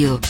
Radio.